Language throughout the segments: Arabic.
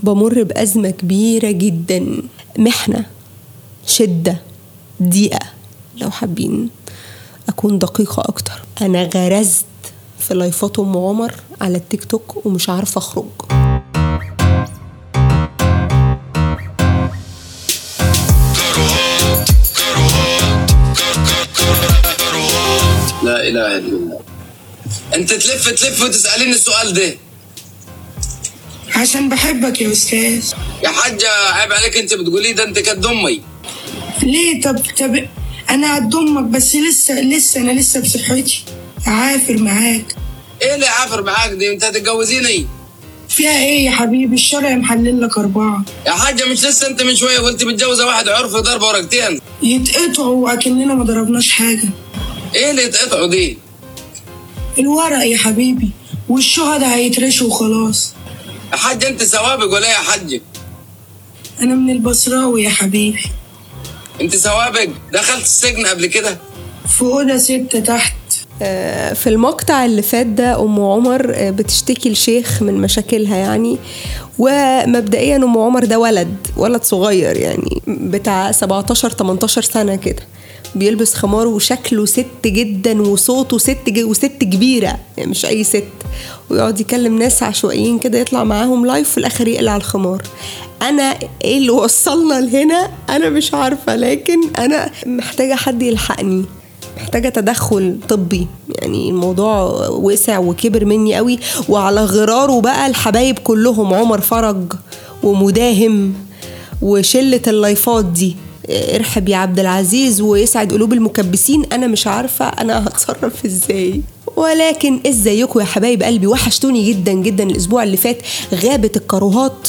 بمر بأزمة كبيرة جدا. محنة شدة ضيقة. لو حابين أكون دقيقة أكتر. أنا غرزت في لايفات أم عمر على التيك توك ومش عارفة أخرج. لا إله إلا الله. أنت تلف تلف وتساليني السؤال ده. عشان بحبك يا أستاذ. يا حاجة عيب عليك أنت بتقولي ده أنت كد أمي. ليه؟ طب طب أنا قد أمك بس لسه لسه أنا لسه بصحتي. عافر معاك. إيه اللي عافر معاك دي؟ أنت هتتجوزيني. فيها إيه يا حبيبي؟ الشرع محلل لك أربعة. يا حاجة مش لسه أنت من شوية قلت متجوزة واحد عرف ضربه ورقتين. يتقطعوا اكننا ما ضربناش حاجة. إيه اللي يتقطعوا دي؟ الورق يا حبيبي والشهداء هيترشوا وخلاص. يا حاجة أنت سوابق ولا يا حاجة أنا من البصراوي يا حبيبي. أنت سوابق؟ دخلت السجن قبل كده؟ في اوضه ستة تحت. آه، في المقطع اللي فات ده أم عمر آه، بتشتكي الشيخ من مشاكلها يعني. ومبدئيا أم عمر ده ولد ولد صغير يعني بتاع 17 18 سنة كده. بيلبس خمار وشكله ست جدا وصوته ست ج... وست كبيرة يعني مش أي ست. ويقعد يكلم ناس عشوائيين كده يطلع معاهم لايف في الآخر يقلع الخمار. أنا إيه اللي وصلنا لهنا؟ أنا مش عارفة لكن أنا محتاجة حد يلحقني. محتاجة تدخل طبي. يعني الموضوع وسع وكبر مني قوي. وعلى غراره بقى الحبايب كلهم عمر فرج ومداهم وشلة اللايفات دي. ارحب يا عبد العزيز ويسعد قلوب المكبسين. أنا مش عارفة أنا هتصرف إزاي. ولكن ازيكم يا حبايب قلبي؟ وحشتوني جدا جدا الأسبوع اللي فات. غابت الكروهات.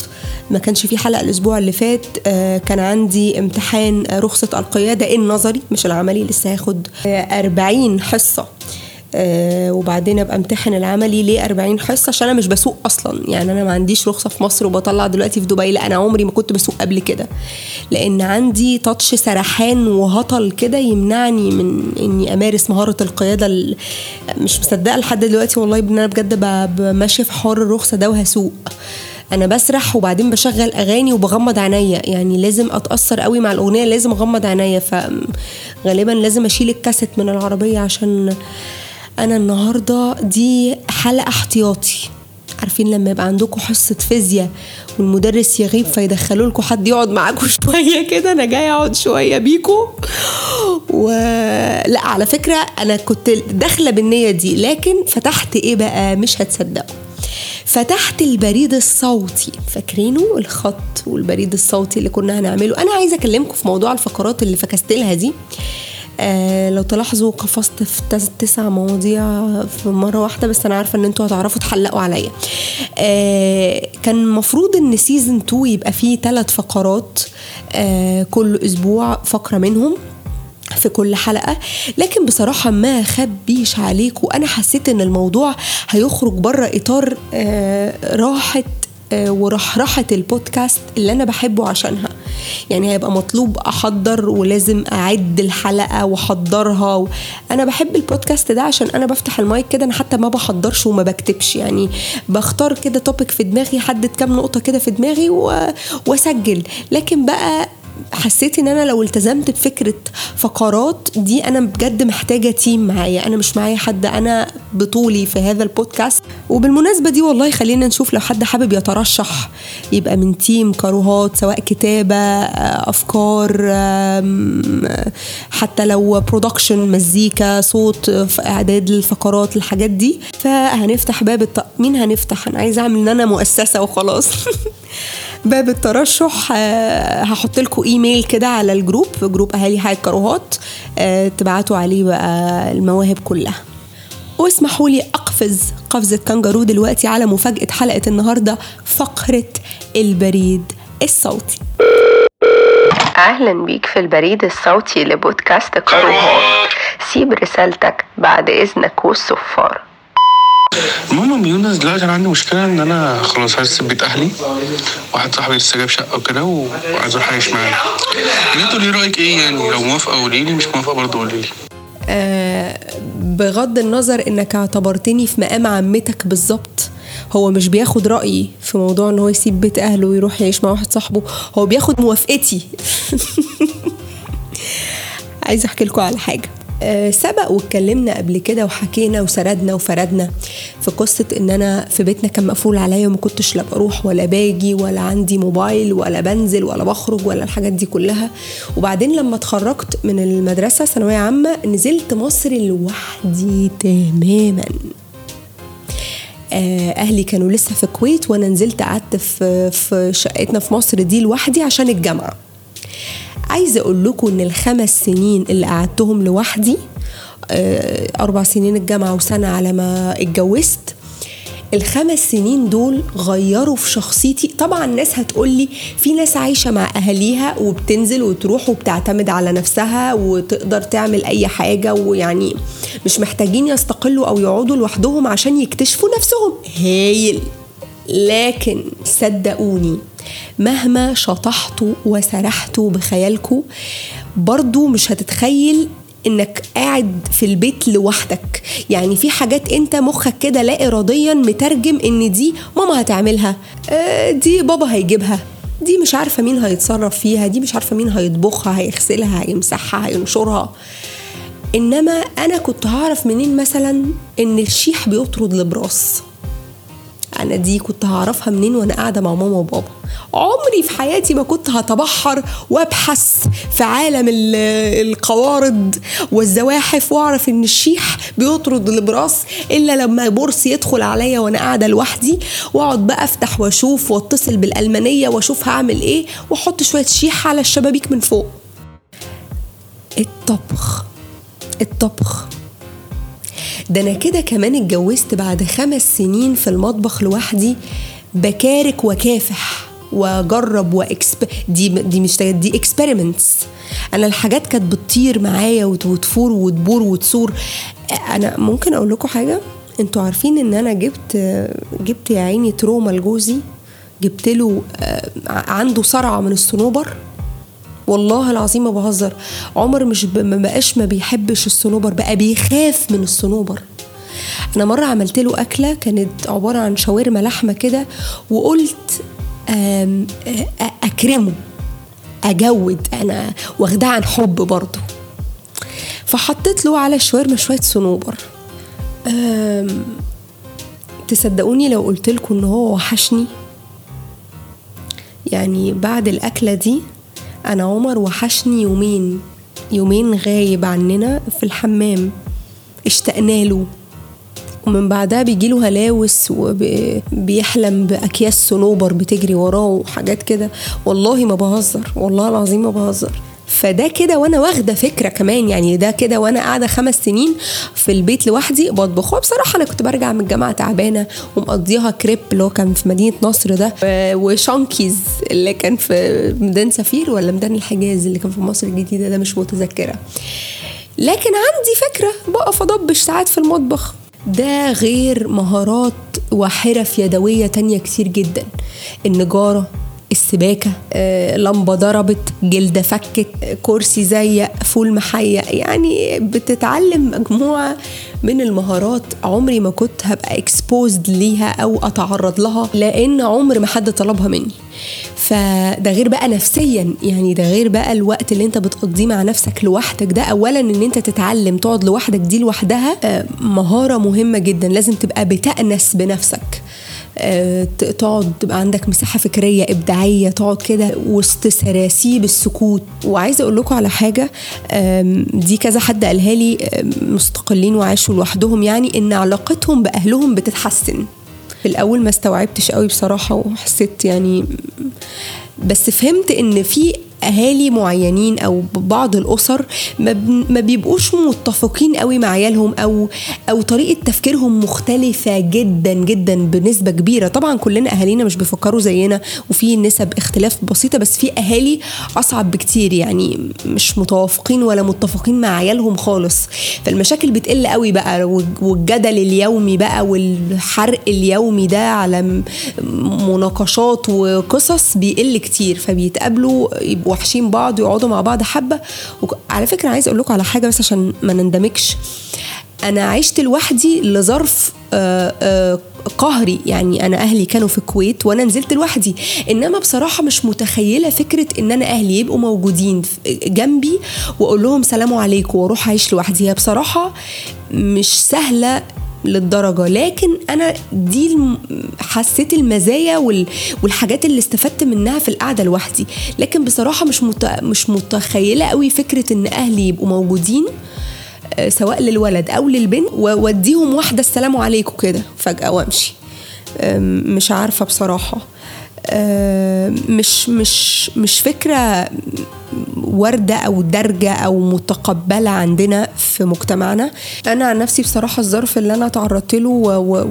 ما كانش في حلقة الأسبوع اللي فات. آه، كان عندي امتحان آه، رخصة القيادة النظري مش العملي لسه هاخد آه، 40 حصة. آه، وبعدين أبقى امتحن العملي ليه 40 حصة؟ عشان أنا مش بسوق أصلا. يعني أنا ما عنديش رخصة في مصر وبطلع دلوقتي في دبي. لا أنا عمري ما كنت بسوق قبل كده. لأن عندي تاتش سرحان وهطل كده يمنعني من إني أمارس مهارة القيادة ال- مش مصدقة لحد دلوقتي والله إن أنا بجد ماشيه في حوار الرخصة ده وهسوق. أنا بسرح وبعدين بشغل أغاني وبغمض عينيا. يعني لازم أتأثر قوي مع الأغنية لازم أغمض عينيا. فغالبا لازم أشيل الكاسيت من العربية عشان أنا النهارده دي حلقة احتياطي. عارفين لما يبقى عندكم حصة فيزياء والمدرس يغيب فيدخلوا لكم حد يقعد معاكم شوية كده أنا جاية أقعد شوية بيكم. و لا على فكرة أنا كنت داخلة بالنية دي لكن فتحت إيه بقى؟ مش هتصدقوا فتحت البريد الصوتي. فاكرينه؟ الخط والبريد الصوتي اللي كنا هنعمله. أنا عايزة أكلمكم في موضوع الفقرات اللي فكست لها دي. آه لو تلاحظوا قفزت في تس- تسع مواضيع في مرة واحدة بس أنا عارفة إن أنتوا هتعرفوا تحلقوا عليا. آه كان المفروض إن season 2 يبقى فيه ثلاث فقرات آه كل أسبوع فقرة منهم في كل حلقة. لكن بصراحة ما خبيش عليكم. أنا حسيت إن الموضوع هيخرج بره إطار آه راحة آه، ورحرحة البودكاست اللي أنا بحبه عشانها. يعني هيبقى مطلوب أحضر ولازم أعد الحلقة وأحضرها و... أنا بحب البودكاست ده عشان أنا بفتح المايك كده أنا حتى ما بحضرش وما بكتبش يعني بختار كده topic في دماغي حدد كام نقطة كده في دماغي و... وأسجل. لكن بقى حسيت إن أنا لو التزمت بفكرة فقرات دي أنا بجد محتاجة team معايا. أنا مش معايا حد أنا بطولي في هذا البودكاست وبالمناسبة دي والله خلينا نشوف لو حد حابب يترشح يبقى من team كروهات سواء كتابة آه، أفكار حتى لو production مزيكا صوت إعداد الفقرات الحاجات دي. فهنفتح باب. مين هنفتح؟ أنا عايزة أعمل إن أنا مؤسسة وخلاص. باب الترشح آه، هحط لكم إيميل كده على الجروب جروب أهالي حي الكروهات آه، تبعتوا عليه بقى المواهب كلها. واسمحوا لي أقفز قفزه كانجارو دلوقتي على مفاجأة حلقة النهارده فقرة البريد الصوتي. أهلا بيك في البريد الصوتي لبودكاست كروهات. سيب رسالتك بعد إذنك والصفار. المهم يونس دلوقتي أنا عندي مشكلة إن أنا خلاص أسيب بيت أهلي. واحد صاحبي لسه جاب شقة وكده وعايز أروح أعيش معاه. انت قولي رأيك إيه يعني؟ لو موافقة قولي لي مش موافقة برضه قولي لي. آه، بغض النظر إنك اعتبرتني في مقام عمتك بالظبط هو مش بياخد رأيي في موضوع إن هو يسيب بيت أهله ويروح يعيش مع واحد صاحبه هو بياخد موافقتي. عايزه أحكي لكم على حاجة. سبق واتكلمنا قبل كده وحكينا وسردنا وفردنا في قصة إن أنا في بيتنا كان مقفول عليا وما كنتش لا بروح ولا باجي ولا عندي موبايل ولا بنزل ولا بخرج ولا الحاجات دي كلها. وبعدين لما اتخرجت من المدرسة ثانوية عامة نزلت مصر لوحدي تماما. آه، أهلي كانوا لسه في الكويت وأنا نزلت قعدت في في شقتنا في مصر دي لوحدي عشان الجامعة. عايزة أقول لكم إن الخمس سنين اللي قعدتهم لوحدي آه، أربع سنين الجامعة وسنة على ما اتجوزت الخمس سنين دول غيروا في شخصيتي. طبعا الناس هتقولي في ناس عايشة مع أهاليها وبتنزل وتروح وبتعتمد على نفسها وتقدر تعمل أي حاجة ويعني مش محتاجين يستقلوا أو يقعدوا لوحدهم عشان يكتشفوا نفسهم. هايل. لكن صدقوني مهما شطحتوا وسرحتوا بخيالكم برضو مش هتتخيل إنك قاعد في البيت لوحدك. يعني في حاجات أنت مخك كده لا اراديا مترجم إن دي ماما هتعملها. آه، دي بابا هيجيبها. دي مش عارفة مين هيتصرف فيها. دي مش عارفة مين هيطبخها هيغسلها هيمسحها هينشرها. إنما أنا كنت هعرف منين مثلا إن الشيح بيطرد البراس أنا دي كنت هعرفها منين وأنا قاعدة مع ماما وبابا؟ عمري في حياتي ما كنت هتبحر وأبحث في عالم ال- القوارض والزواحف وأعرف إن الشيح بيطرد البراس إلا لما بورس يدخل عليا وأنا قاعدة لوحدي وأقعد بقى أفتح وأشوف وأتصل بالألمانية وأشوف هعمل إيه وأحط شوية شيح على الشبابيك من فوق. الطبخ. الطبخ. ده أنا كده كمان اتجوزت بعد خمس سنين في المطبخ لوحدي بعارك وكافح وأجرب واكسب دي دي مش دي experiments أنا الحاجات كانت بتطير معايا وت- وتفور وتبور وتسور أنا ممكن أقول لكم حاجة؟ أنتوا عارفين إن أنا جبت جبت يا عيني trauma لجوزي جبت له آه، عنده صرعه من الصنوبر. والله العظيم ما بهزر. عمر مش ب... ما بقاش ما بيحبش الصنوبر بقى بيخاف من الصنوبر. أنا مرة عملت له أكلة كانت عبارة عن شاورما لحمة كده وقلت آ- أكرمه أجود أنا واخداه عن حب برضه. فحطيت له على الشاورما شوية صنوبر. آم، تصدقوني لو قلت لكم إن هو وحشني؟ يعني بعد الأكلة دي أنا عمر وحشني يومين. يومين غايب عننا في الحمام. اشتقنا له. ومن بعدها بيجيله هلاوس وبيحلم بأكياس صنوبر بتجري وراه وحاجات كده. والله ما بهزر. والله العظيم ما بهزر. فده كده وأنا واخده فكره كمان يعني ده كده وأنا قاعدة خمس سنين في البيت لوحدي بطبخ. وبصراحه أنا كنت برجع من الجامعة تعبانه ومقضيها كريب اللي هو كان في مدينه نصر ده وشانكيز اللي كان في ميدان سفير ولا ميدان الحجاز اللي كان في مصر الجديده ده مش متذكره. لكن عندي فكرة بقف أضبش ساعات في المطبخ. ده غير مهارات وحرف يدوية تانية كتير جدا. النجارة السباكة آه، لمبة ضربت جلدة فكت كرسي زيق فول محيق. يعني بتتعلم مجموعة من المهارات عمري ما كنت هبقى اكسبوزد ليها أو أتعرض لها لأن عمر ما حد طلبها مني. فده غير بقى نفسيا يعني ده غير بقى الوقت اللي انت بتقضيه مع نفسك لوحدك. ده اولا إن انت تتعلم تقعد لوحدك دي لوحدها آه، مهارة مهمة جدا لازم تبقى بتأنس بنفسك. تقعد تبقى عندك مساحة فكرية إبداعية تقعد كده وسط سراسيب السكوت. وعايزة أقول لكم على حاجة آم، دي كذا حد قالها لي مستقلين وعاشوا لوحدهم يعني إن علاقتهم بأهلهم بتتحسن. في الأول ما استوعبتش قوي بصراحة وحسيت يعني بس فهمت إن في أهالي معينين أو بعض الأسر ما, بيبقوش متفقين قوي مع عيالهم أو أو طريقة تفكيرهم مختلفة جدا جدا بنسبة كبيرة. طبعا كلنا أهالينا مش بيفكروا زينا وفي نسب اختلاف بسيطة بس في أهالي أصعب بكتير يعني مش متوافقين ولا متفقين مع عيالهم خالص. فالمشاكل بتقل قوي بقى والج- والجدل اليومي بقى والحرق اليومي ده على مناقشات وقصص بيقل كتير فبيتقابلوا يبقوا وحشين بعض ويقعدوا مع بعض حبة. وك- على فكرة عايز أقول لكم على حاجة بس عشان ما نندمجش أنا عشت لوحدي لظرف آه، آه، قهري. يعني أنا أهلي كانوا في الكويت وأنا نزلت لوحدي. إنما بصراحة مش متخيلة فكرة إن أنا أهلي يبقوا موجودين جنبي وأقول لهم سلام عليكم وأروح أعيش لوحدي. هي بصراحة مش سهلة للدرجة. لكن أنا دي حسيت المزايا وال- والحاجات اللي استفدت منها في القعدة لوحدي. لكن بصراحة مش. مش متخيلة قوي فكرة إن أهلي يبقوا موجودين آه، سواء للولد أو للبنت ووديهم واحدة السلام عليكم كده فجأة وأمشي. مش عارفة بصراحة. مش مش مش فكرة وارده أو درجة أو متقبلة عندنا في مجتمعنا. أنا عن نفسي بصراحة الظرف اللي أنا تعرضت له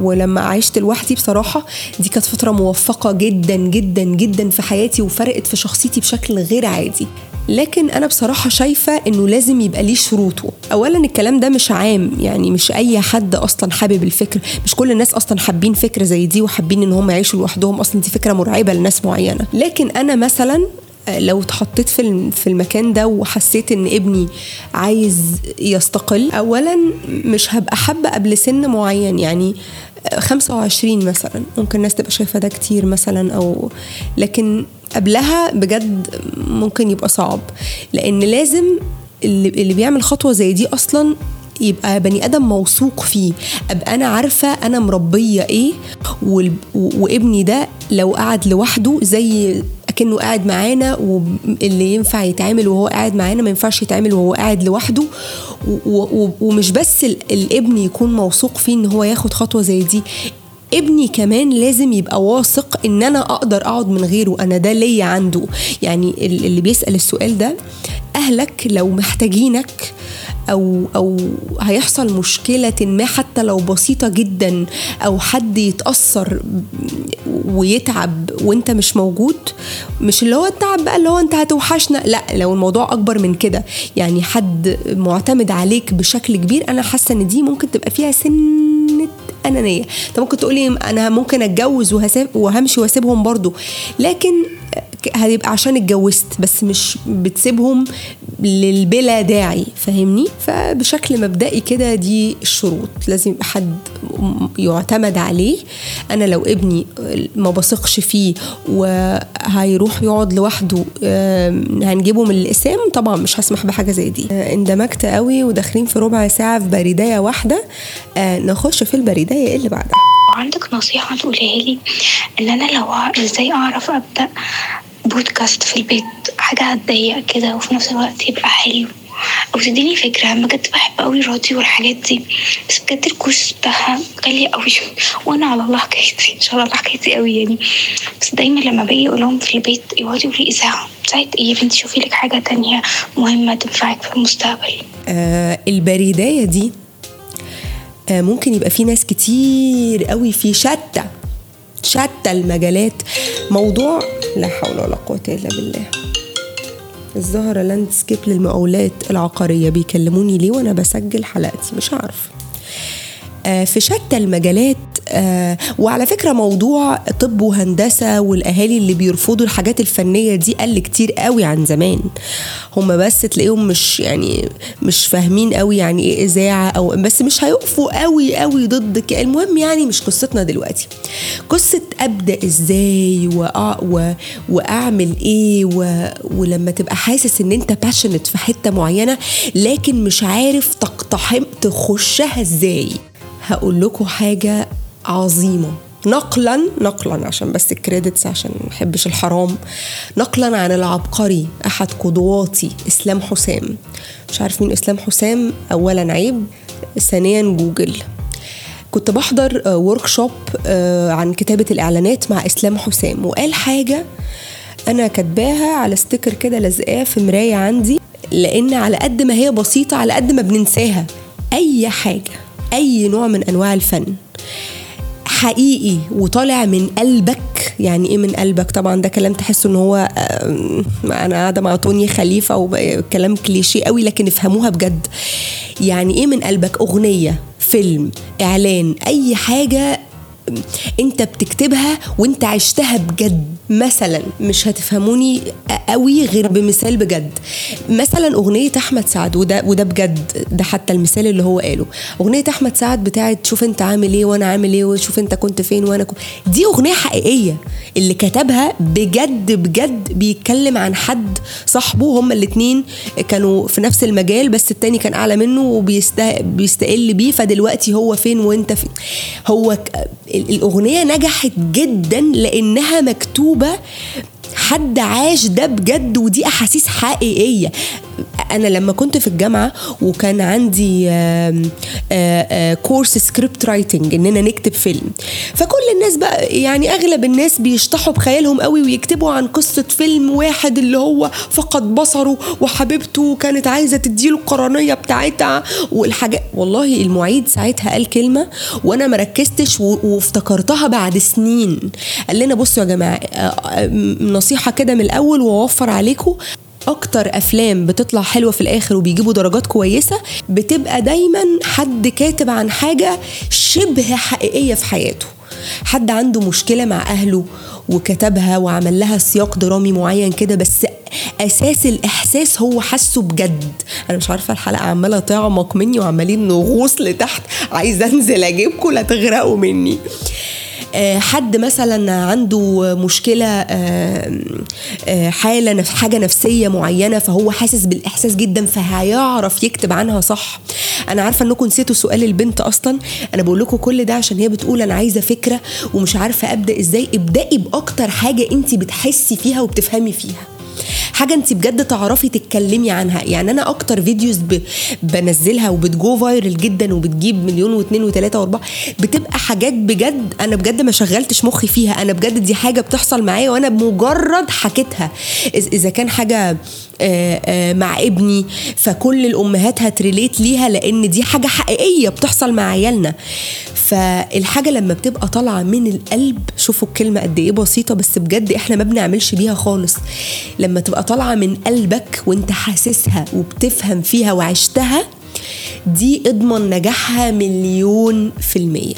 ولما عشت لوحدي بصراحة دي كانت فترة موفقة جدا جدا جدا في حياتي وفرقت في شخصيتي بشكل غير عادي. لكن أنا بصراحة شايفة إنه لازم يبقى ليه شروطه. اولا الكلام ده مش عام يعني مش أي حد أصلا حابب الفكر مش كل الناس أصلا حابين فكرة زي دي وحابين إن هم يعيشوا لوحدهم أصلا دي فكرة مرعبة لناس معينة. لكن أنا مثلا لو اتحطيت في في المكان ده وحسيت إن ابني عايز يستقل اولا مش هبقى حابة قبل سن معين. يعني 25 مثلا. ممكن الناس تبقى شايفة ده كتير مثلا أو لكن قبلها بجد ممكن يبقى صعب. لأن لازم اللي, بيعمل خطوة زي دي أصلا يبقى بني آدم موثوق فيه. أبقى أنا عارفة أنا مربية إيه وابني ده لو قعد لوحده زي اكنه قاعد معانا واللي ينفع يتعامل وهو قاعد معانا ما ينفعش يتعامل وهو قاعد لوحده. ومش بس ال- الابن يكون موثوق فيه إن هو ياخد خطوة زي دي. ابني كمان لازم يبقى واثق إن أنا أقدر أقعد من غيره. أنا ده ليا عنده. يعني ال- اللي بيسأل السؤال ده أهلك لو محتاجينك أو أو هيحصل مشكلة ما حتى لو بسيطة جدا أو حد يتأثر ويتعب وأنت مش موجود مش اللي هو التعب بقى اللي هو أنت هتوحشنا. لأ لو الموضوع أكبر من كده. يعني حد معتمد عليك بشكل كبير أنا حاسة إن دي ممكن تبقى فيها سنه أنانية. انت ممكن تقولي أنا ممكن أتجوز وهسيب وهمشي وأسيبهم برضو. لكن هيبقى عشان اتجوزت بس مش بتسيبهم للبلا داعي فاهمني؟ فبشكل مبدئي كده دي الشروط. لازم حد يعتمد عليه. أنا لو ابني ما بثقش فيه وهيروح يقعد لوحده هنجيبه من الاقسام طبعا مش هسمح بحاجة زي دي. آه، اندمجت قوي وداخلين في ربع ساعة في بريداية واحدة. آه، نخش في البريداية اللي بعدها. عندك نصيحة تقولها لي؟ إن أنا لو إزاي أعرف أبدأ؟ بودكاست في البيت حاجة هتضيق كده وفي نفس الوقت يبقى حلو. أو تديني فكرة أنا بجد بحب أوي الراديو والحاجات دي بس بجد ال course بتاعها غالي أوي وأنا على الله حكايتي إن شاء الله حكايتي أوي يعني. بس دايما لما باجي أقولهم في البيت يقعدوا يقولوا لي إذاعة ساعة إيه يا بنتي؟ شوفي لك حاجة تانية مهمة تنفعك في المستقبل. آه البريداية دي آه ممكن يبقى في ناس كتير قوي في شتى شتى المجالات. موضوع لا حول ولا قوة إلا بالله. الزهرة landscape للمقاولات العقارية بيكلموني ليه وأنا بسجل حلقتي؟ مش عارف آه، في شتى المجالات آه، وعلى فكرة موضوع طب وهندسة والأهالي اللي بيرفضوا الحاجات الفنية دي قل كتير قوي عن زمان. هم بس تلاقيهم مش يعني مش فاهمين قوي يعني إيه إذاعة أو بس مش هيقفوا قوي قوي ضدك المهم يعني مش قصتنا دلوقتي. قصة أبدأ إزاي وأع... و... وأعمل إيه و... ولما تبقى حاسس إن أنت باشنت في حتة معينة لكن مش عارف تقتحم تخشها إزاي. هقول لكم حاجة عظيمة. نقلا نقلا عشان بس ال credits عشان ما بحبش الحرام. نقلا عن العبقري أحد قدواتي إسلام حسام. مش عارف مين إسلام حسام؟ اولا عيب. ثانيا جوجل. كنت بحضر workshop عن كتابة الإعلانات مع إسلام حسام. وقال حاجة أنا كاتباها على ستيكر كده لازقاه في مراية عندي لأن على قد ما هي بسيطة على قد ما بننساها. أي حاجة أي نوع من أنواع الفن. حقيقي وطالع من قلبك. يعني إيه من قلبك؟ طبعا ده كلام تحسوا إن هو آم، أنا قاعدة مع طوني خليفة وكلام كليشيه قوي لكن افهموها بجد. يعني إيه من قلبك؟ أغنية فيلم إعلان أي حاجة أنت بتكتبها وأنت عشتها بجد. مثلا مش هتفهموني قوي غير بمثال بجد. مثلا أغنية أحمد سعد وده وده بجد ده حتى المثال اللي هو قاله. أغنية أحمد سعد بتاعت شوف أنت عامل إيه وأنا عامل إيه وشوف أنت كنت فين وأنا كنت دي أغنية حقيقية اللي كتبها بجد بجد بيتكلم عن حد صاحبه. هما الاتنين كانوا في نفس المجال بس التاني كان أعلى منه وبيستقل بيه. فدلوقتي هو فين وأنت فين؟ هو الأغنية نجحت جدا لأنها مكتوبة حد عاش ده بجد ودي أحاسيس حقيقية. أنا لما كنت في الجامعة وكان عندي course script writing إننا نكتب فيلم. فكل الناس بقى يعني أغلب الناس بيشطحوا بخيالهم قوي ويكتبوا عن قصة فيلم واحد اللي هو فقد بصره وحبيبته كانت عايزة تديله القرنية بتاعتها والحاجات والله المعيد ساعتها قال كلمة وأنا ما ركزتش وافتكرتها بعد سنين. قال لنا بصوا يا جماعة نصيحة كده من الأول وأوفر عليكم. أكتر أفلام بتطلع حلوة في الآخر وبيجيبوا درجات كويسة بتبقى دايما حد كاتب عن حاجة شبه حقيقية في حياته. حد عنده مشكلة مع أهله وكتبها وعمل لها سياق درامي معين كده بس أساس الإحساس هو حاسه بجد. أنا مش عارفة الحلقة عمالة تعمق مني وعمالين نغوص لتحت. عايزة أنزل أجيبكم لا تغرقوا مني. آه، حد مثلا عنده مشكلة آه، حالة حاجة نفسية معينة فهو حاسس بالإحساس جدا فهيعرف يكتب عنها صح. أنا عارفة أنكم نسيتوا سؤال البنت أصلا. أنا بقول لكم كل ده عشان هي بتقول أنا عايزة فكرة ومش عارفة أبدأ إزاي. ابدأي بأكتر حاجة أنت بتحسي فيها وبتفهمي فيها. حاجة انت بجد تعرفي تتكلمي عنها. يعني أنا أكتر videos ب... بنزلها وبت go viral جدا وبتجيب مليون واثنين وثلاثه وأربعة بتبقى حاجات بجد أنا بجد ما شغلتش مخي فيها. أنا بجد دي حاجة بتحصل معايا وأنا بمجرد حكيتها. إذا كان حاجة مع ابني فكل الأمهات هت relate ليها لأن دي حاجة حقيقية بتحصل مع عيالنا. فالحاجة لما بتبقى طالعة من القلب شوفوا الكلمة قد إيه بسيطة بس بجد إحنا ما بنعملش بيها خالص. لما تبقى طالعة من قلبك وأنت حاسسها وبتفهم فيها وعشتها دي اضمن نجاحها مليون في المية.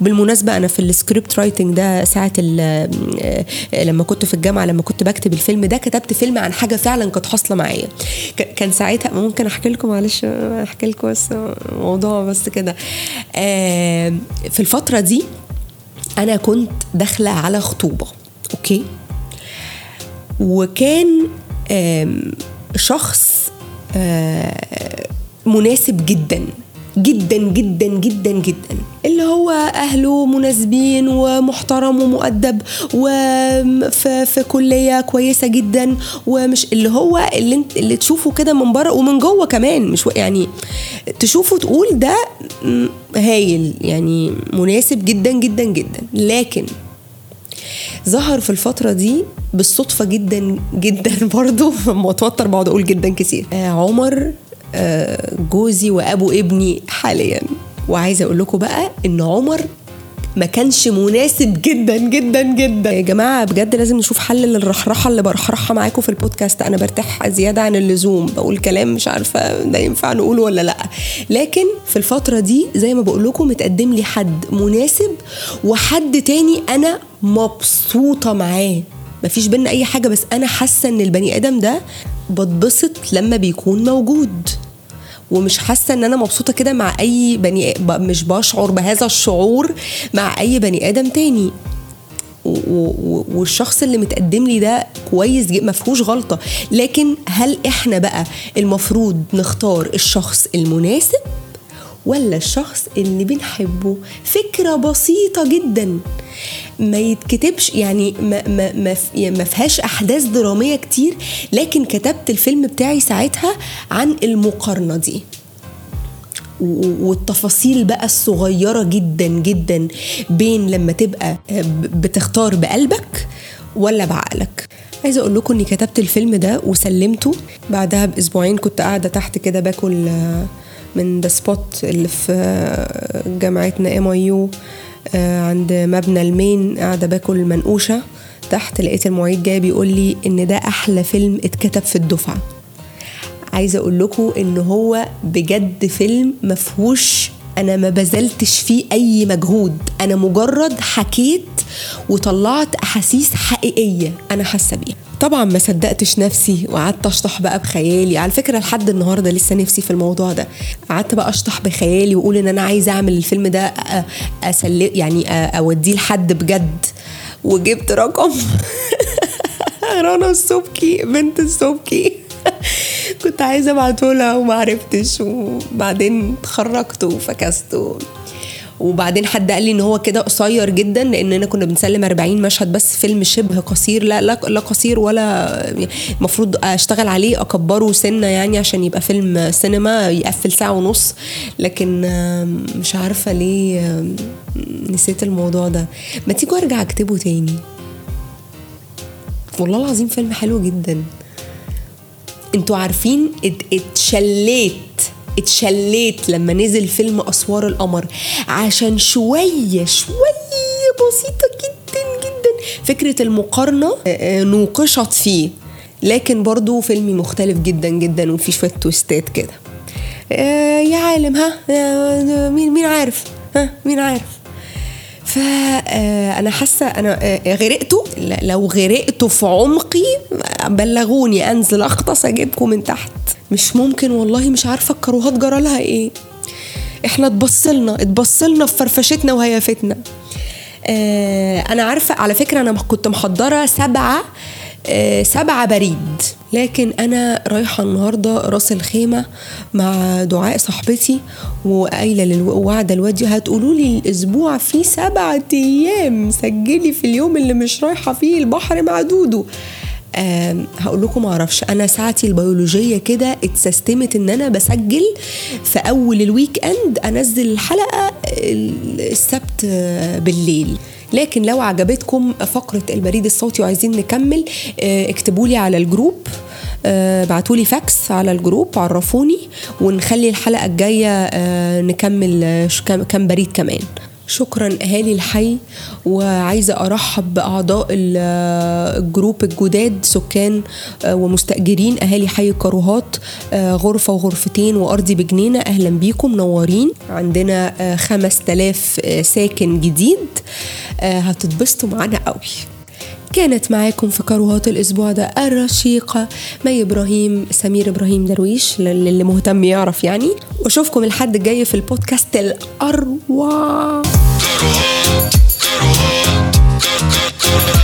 بالمناسبة أنا في ال script writing ده ساعة ال- آه، لما كنت في الجامعة لما كنت بكتب الفيلم ده كتبت فيلم عن حاجة فعلا كانت حاصلة معايا. كان ساعتها ممكن أحكي لكم؟ معلش أحكي لكم بس موضوع بس كده. في الفترة دي أنا كنت داخلة على خطوبة أوكي؟ وكان شخص آه، مناسب جدا. جدا جدا جدا جدا. اللي هو أهله مناسبين ومحترم ومؤدب وفي في كلية كويسة جدا. ومش اللي هو اللي انت اللي تشوفه كده من بره ومن جوه كمان. مش يعني تشوفه تقول ده هايل يعني مناسب جدا جدا جدا. لكن ظهر في الفترة دي بالصدفة جدا جدا برضو لما اتوتر بقعد أقول جدا كتير. آه عمر جوزي وأبو ابني حاليا. وعايزة أقول لكم بقى إن عمر ما كانش مناسب جدا جدا جدا. يا جماعة بجد لازم نشوف حل للرحرحة اللي برحرحها معاكم في البودكاست. أنا برتاح زيادة عن اللزوم. بقول كلام مش عارفة ده ينفع نقوله ولا لأ. لكن في الفترة دي زي ما بقول لكم متقدم لي حد مناسب وحد تاني أنا مبسوطة معاه. مفيش بينا أي حاجة بس أنا حاسة إن البني آدم ده بتبسط لما بيكون موجود. ومش حاسة إن أنا مبسوطة كده مع أي بني مش بشعر بهذا الشعور مع أي بني آدم تاني. والشخص اللي متقدم لي ده كويس ما فيهوش غلطة. لكن هل إحنا بقى المفروض نختار الشخص المناسب؟ ولا الشخص اللي بنحبه. فكرة بسيطة جدا. ما يتكتبش يعني ما ما ما, يعني ما فيهاش أحداث درامية كتير لكن كتبت الفيلم بتاعي ساعتها عن المقارنة دي. والتفاصيل بقى الصغيرة جدا جدا. بين لما تبقى ب- بتختار بقلبك ولا بعقلك. عايزة أقول لكم إني كتبت الفيلم ده وسلمته. بعدها بأسبوعين كنت قاعدة تحت كده باكل آه، من The Spot اللي في آه، جامعتنا MIU عند مبنى ال main قاعدة باكل منقوشة. تحت لقيت المعيد جاي بيقول لي إن ده أحلى فيلم اتكتب في الدفعة. عايزة أقول لكم إن هو بجد فيلم مفهوش أنا ما بذلتش فيه أي مجهود. أنا مجرد حكيت وطلعت أحاسيس حقيقية أنا حاسة بيها. طبعا ما صدقتش نفسي وقعدت أشطح بقى بخيالي. على فكرة لحد النهارده لسه نفسي في الموضوع ده. قعدت بقى أشطح بخيالي وأقول إن أنا عايزه أعمل الفيلم ده اسل يعني أوديه لحد بجد. وجبت رقم. رنا السبكي بنت السبكي كنت عايزة ابعته لها وما عرفتش. وبعدين اتخرجت وفكست وبعدين حد قال لي إن هو كده قصير جدا لأننا كنا بنسلم 40 مشهد بس فيلم شبه قصير لا لا, لا قصير ولا المفروض أشتغل عليه أكبره سنة يعني عشان يبقى فيلم سينما يقفل ساعة ونص. لكن مش عارفة ليه نسيت الموضوع ده. ما تيجوا أرجع أكتبه تاني. والله العظيم فيلم حلو جدا. أنتوا عارفين اتشليت. اتشليت لما نزل فيلم أسوار القمر عشان شوية شوية بسيطة جدا جدا. فكرة المقارنة نوقشت فيه. لكن برضو فيلمي مختلف جدا جدا وفي شوية تويستات كده. يا عالم ها؟ مين مين عارف؟ ها؟ مين عارف؟ فانا حاسة أنا غرقتوا لو غرقتوا في عمقي بلغوني أنزل اغطس اجيبكم من تحت. مش ممكن والله مش عارفة الكروهات جرى لها إيه. إحنا اتبصلنا اتبصلنا في فرفشتنا وهيافتنا. آه أنا عارفة على فكرة أنا كنت محضرة سبعة آه سبعة بريد. لكن أنا رايحة النهاردة راس الخيمة مع دعاء صاحبتي وقايلة وعد الوادي هتقولوا لي الأسبوع فيه سبعة أيام سجلي في اليوم اللي مش رايحة فيه البحر مع دودو. هقول لكم معرفش أنا ساعتي البيولوجية كده اتسستمت إن أنا بسجل في أول ال weekend أنزل الحلقة السبت بالليل. لكن لو عجبتكم فقرة البريد الصوتي وعايزين نكمل اكتبوا لي على ال group ابعتوا لي فاكس على ال group عرفوني ونخلي الحلقة الجاية نكمل كم بريد كمان. شكرا أهالي الحي وعايزة أرحب بأعضاء ال group الجداد سكان ومستأجرين أهالي حي الكروهات غرفة وغرفتين وأرضي بجنينة. أهلا بيكم منورين. عندنا 5000 ساكن جديد. هتتبسطوا معانا قوي. كانت معاكم في كروهات الأسبوع ده الرشيقة. مي إبراهيم؟ سمير إبراهيم درويش للي مهتم يعرف يعني. وأشوفكم الحد الجاي في البودكاست الأروع. كروهات كروهات